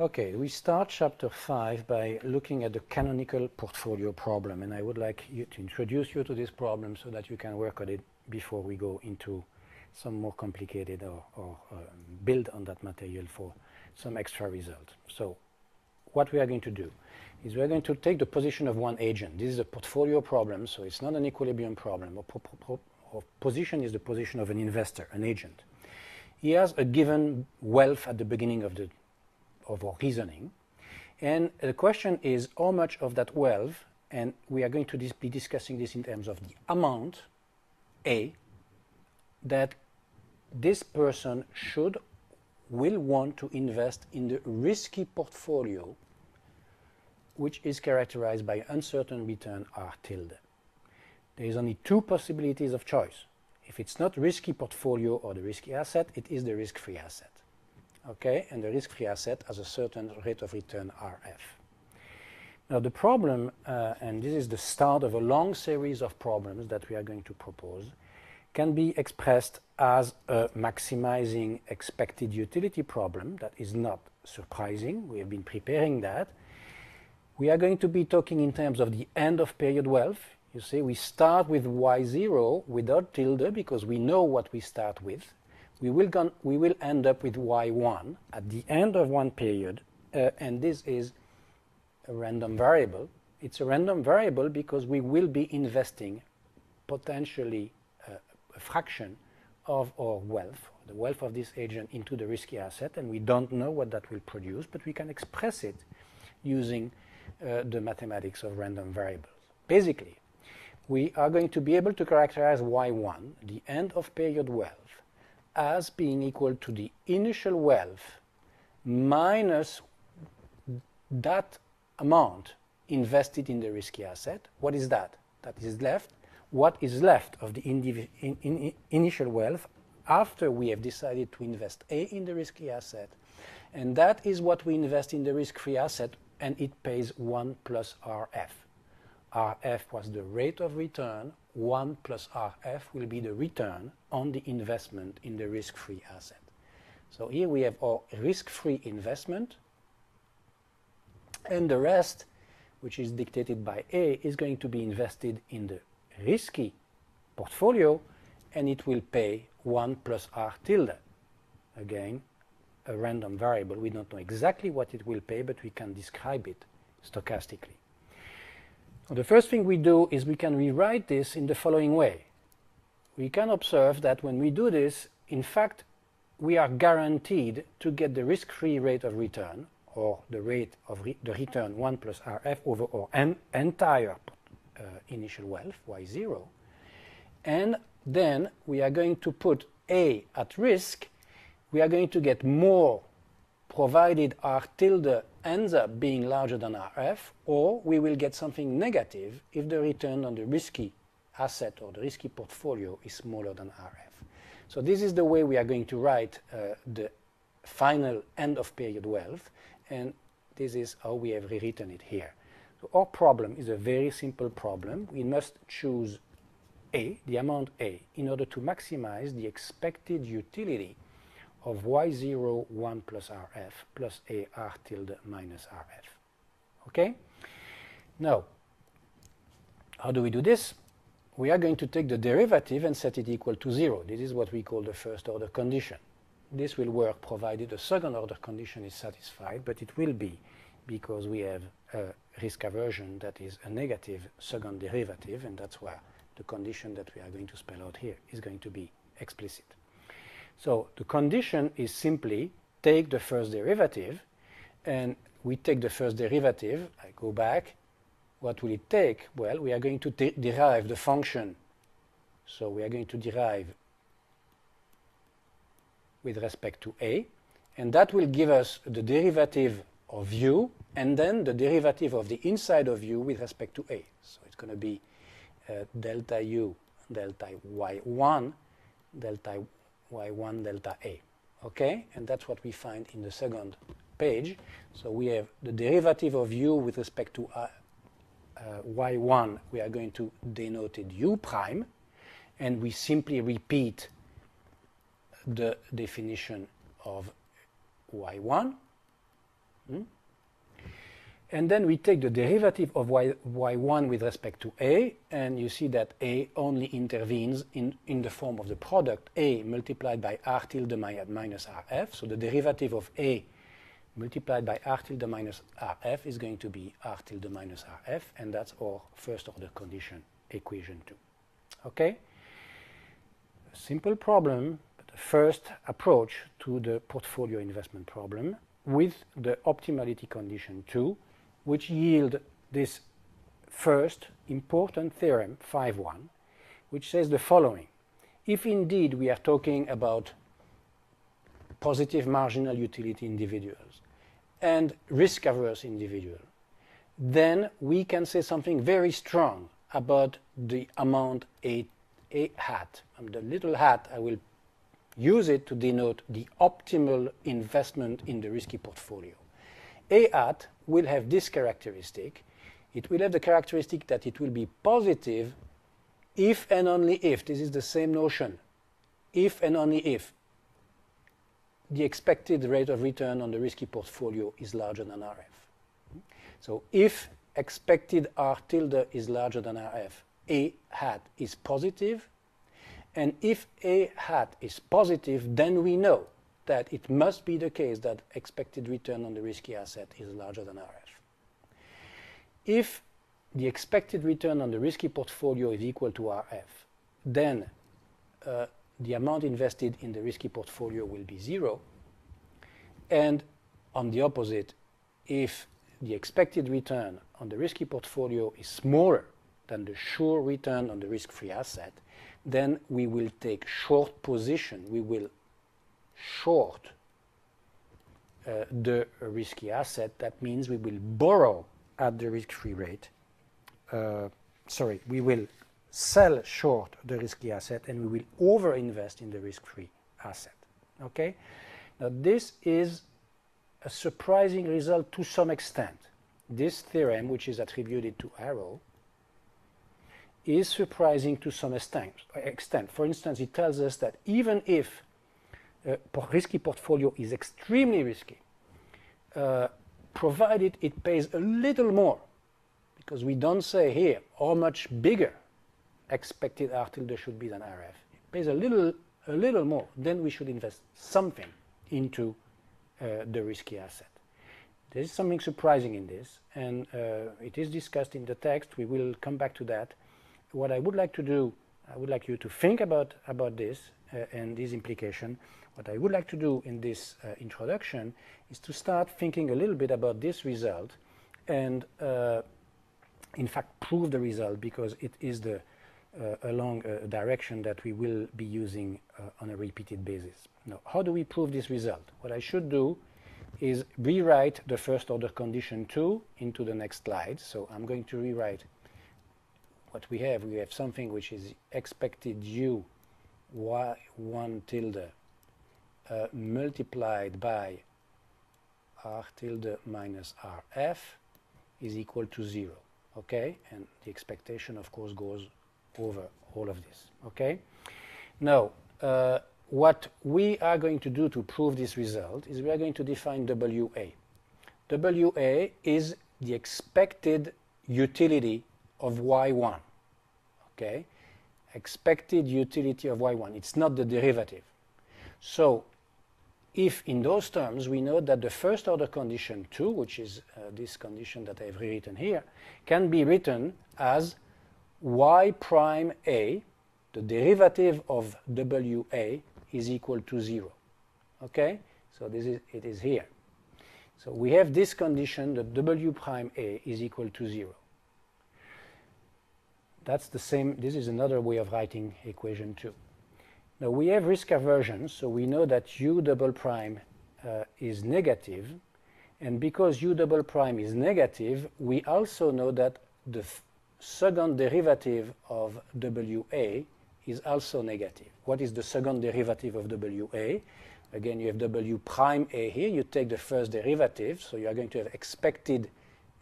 Okay, we start chapter 5 by looking at the canonical portfolio problem, and I would like to introduce you to this problem so that you can work on it before we go into some more complicated or, or uh, build on that material for some extra result. So what we are going to do is we are going to take the position of one agent. This is a portfolio problem, so it's not an equilibrium problem. Or, or position is the position of an investor, an agent. He has a given wealth at the beginning of the of our reasoning. And the question is how much of that wealth, and we are going to dis be discussing this in terms of the amount, A, that this person should, will want to invest in the risky portfolio, which is characterized by uncertain return R tilde. There is only two possibilities of choice. If it's not risky portfolio or the risky asset, it is the risk-free asset okay, and the risk-free asset has a certain rate of return RF. Now the problem, uh, and this is the start of a long series of problems that we are going to propose, can be expressed as a maximizing expected utility problem. That is not surprising. We have been preparing that. We are going to be talking in terms of the end of period wealth. You see, we start with y0 without tilde because we know what we start with we will, we will end up with y1 at the end of one period, uh, and this is a random variable. It's a random variable because we will be investing potentially uh, a fraction of our wealth, the wealth of this agent, into the risky asset, and we don't know what that will produce, but we can express it using uh, the mathematics of random variables. Basically, we are going to be able to characterize y1, the end of period wealth, as being equal to the initial wealth minus that amount invested in the risky asset. What is that? That is left. What is left of the in, in, initial wealth after we have decided to invest A in the risky asset? And that is what we invest in the risk-free asset, and it pays 1 plus RF. RF was the rate of return 1 plus RF will be the return on the investment in the risk-free asset. So here we have our risk-free investment, and the rest, which is dictated by A, is going to be invested in the risky portfolio, and it will pay 1 plus R tilde. Again, a random variable. We don't know exactly what it will pay, but we can describe it stochastically. The first thing we do is we can rewrite this in the following way. We can observe that when we do this, in fact, we are guaranteed to get the risk-free rate of return, or the rate of re the return 1 plus RF over our en entire uh, initial wealth, Y0. And then we are going to put A at risk. We are going to get more provided R tilde ends up being larger than RF, or we will get something negative if the return on the risky asset or the risky portfolio is smaller than RF. So this is the way we are going to write uh, the final end of period wealth, and this is how we have rewritten it here. So our problem is a very simple problem. We must choose A, the amount A, in order to maximize the expected utility of y0 1 plus rf plus a r tilde minus rf. Okay? Now, how do we do this? We are going to take the derivative and set it equal to 0. This is what we call the first order condition. This will work provided the second order condition is satisfied, but it will be because we have a risk aversion that is a negative second derivative, and that's where the condition that we are going to spell out here is going to be explicit. So the condition is simply take the first derivative, and we take the first derivative. I go back. What will it take? Well, we are going to derive the function. So we are going to derive with respect to a, and that will give us the derivative of u, and then the derivative of the inside of u with respect to a. So it's going to be uh, delta u, delta y1, delta y1 delta a. Okay, and that's what we find in the second page. So we have the derivative of u with respect to y1, we are going to denote it u prime, and we simply repeat the definition of y1. Hmm? And then we take the derivative of y, y1 with respect to a, and you see that a only intervenes in, in the form of the product a multiplied by r tilde minus rf. So the derivative of a multiplied by r tilde minus rf is going to be r tilde minus rf, and that's our first order condition equation 2. Okay? A simple problem, but the first approach to the portfolio investment problem with the optimality condition 2 which yield this first important theorem, 5.1, which says the following. If indeed we are talking about positive marginal utility individuals and risk-averse individual, then we can say something very strong about the amount A, A hat. And the little hat, I will use it to denote the optimal investment in the risky portfolio. A hat will have this characteristic. It will have the characteristic that it will be positive if and only if, this is the same notion, if and only if the expected rate of return on the risky portfolio is larger than RF. So if expected R tilde is larger than RF, A hat is positive. and if A hat is positive, then we know that it must be the case that expected return on the risky asset is larger than RF. If the expected return on the risky portfolio is equal to RF, then uh, the amount invested in the risky portfolio will be zero. And on the opposite, if the expected return on the risky portfolio is smaller than the sure return on the risk-free asset, then we will take short position. We will short uh, the risky asset, that means we will borrow at the risk-free rate. Uh, sorry, we will sell short the risky asset and we will overinvest in the risk-free asset. Okay? Now this is a surprising result to some extent. This theorem, which is attributed to Arrow, is surprising to some extent. For instance, it tells us that even if uh, risky portfolio is extremely risky, uh, provided it pays a little more, because we don't say here how much bigger expected R should be than RF. It pays a little, a little more, then we should invest something into uh, the risky asset. There is something surprising in this, and uh, it is discussed in the text. We will come back to that. What I would like to do, I would like you to think about, about this uh, and this implication. What I would like to do in this uh, introduction is to start thinking a little bit about this result and uh, in fact prove the result because it is the along a direction that we will be using uh, on a repeated basis. Now, how do we prove this result? What I should do is rewrite the first order condition 2 into the next slide. So I'm going to rewrite what we have. We have something which is expected u y1 tilde uh, multiplied by r tilde minus rf is equal to 0. Okay? And the expectation, of course, goes over all of this. Okay? Now, uh, what we are going to do to prove this result is we are going to define WA. WA is the expected utility of Y1. Okay? Expected utility of Y1. It's not the derivative. So if in those terms we know that the first order condition 2, which is uh, this condition that I've rewritten here, can be written as y prime a, the derivative of WA is equal to 0. Okay? So this is, it is here. So we have this condition that W prime A is equal to 0. That's the same, this is another way of writing equation 2. Now we have risk aversion, so we know that u double prime uh, is negative, and because u double prime is negative, we also know that the second derivative of WA is also negative. What is the second derivative of WA? Again, you have W prime A here. You take the first derivative, so you are going to have expected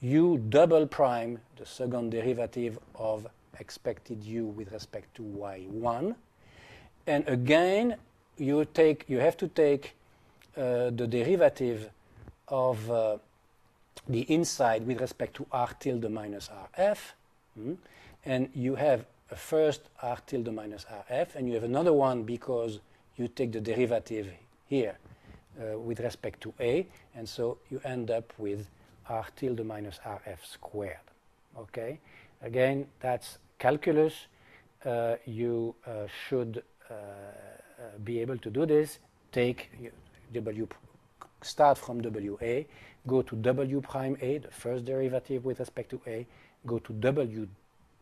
U double prime, the second derivative of expected U with respect to Y1 and again you take you have to take uh, the derivative of uh, the inside with respect to r tilde minus rf, mm, and you have a first r tilde minus rf, and you have another one because you take the derivative here uh, with respect to a, and so you end up with r tilde minus rf squared. Okay, again, that's calculus. Uh, you uh, should uh, be able to do this. Take w, start from wa, go to w prime a, the first derivative with respect to a, go to w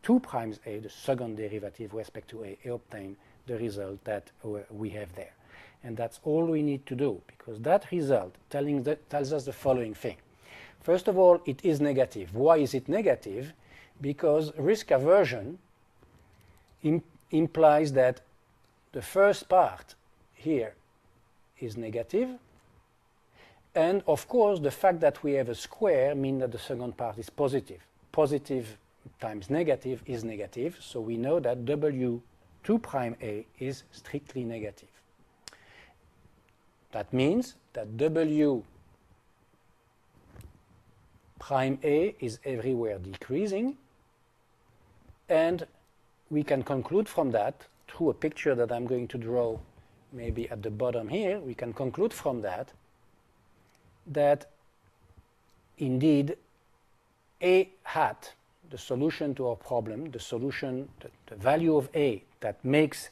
2 primes a, the second derivative with respect to a, and obtain the result that uh, we have there. And that's all we need to do because that result telling tells us the following thing. First of all, it is negative. Why is it negative? Because risk aversion Im implies that the first part here is negative. And of course, the fact that we have a square means that the second part is positive. Positive times negative is negative. So we know that W2 prime A is strictly negative. That means that W prime A is everywhere decreasing. And we can conclude from that through a picture that I'm going to draw maybe at the bottom here, we can conclude from that that indeed A hat, the solution to our problem, the solution, the, the value of A that makes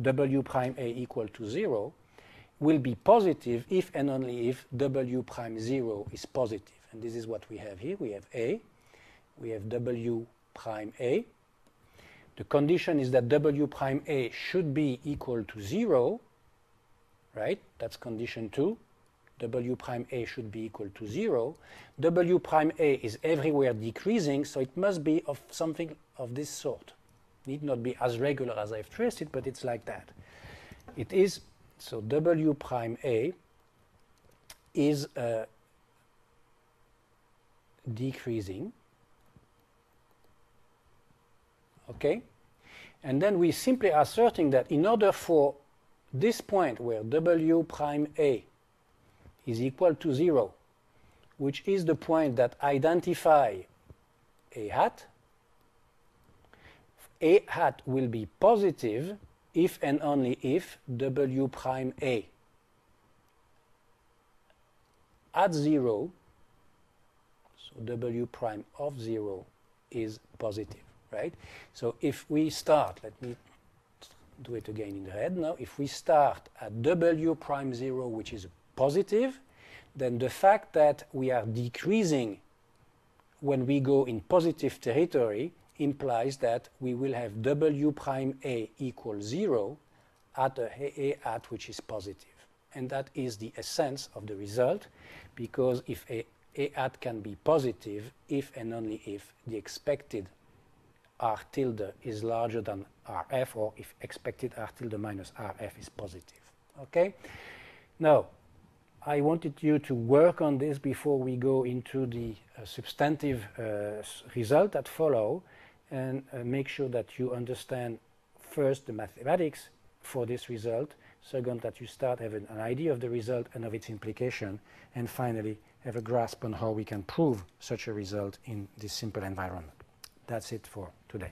W prime A equal to 0 will be positive if and only if W prime 0 is positive. And this is what we have here. We have A, we have W prime A, the condition is that W prime A should be equal to 0, right? That's condition 2. W prime A should be equal to 0. W prime A is everywhere decreasing, so it must be of something of this sort. Need not be as regular as I've traced it, but it's like that. It is, so W prime A is uh, decreasing okay? And then we simply are asserting that in order for this point where W prime A is equal to 0, which is the point that identify A hat, A hat will be positive if and only if W prime A at 0, so W prime of 0 is positive right? So if we start, let me do it again in head now. If we start at W prime 0, which is positive, then the fact that we are decreasing when we go in positive territory implies that we will have W prime A equals 0 at a A at which is positive. And that is the essence of the result, because if A, A at can be positive if and only if the expected R tilde is larger than RF or if expected R tilde minus RF is positive. Okay? Now, I wanted you to work on this before we go into the uh, substantive uh, result that follow and uh, make sure that you understand first the mathematics for this result, second that you start having an idea of the result and of its implication, and finally have a grasp on how we can prove such a result in this simple environment. That's it for today.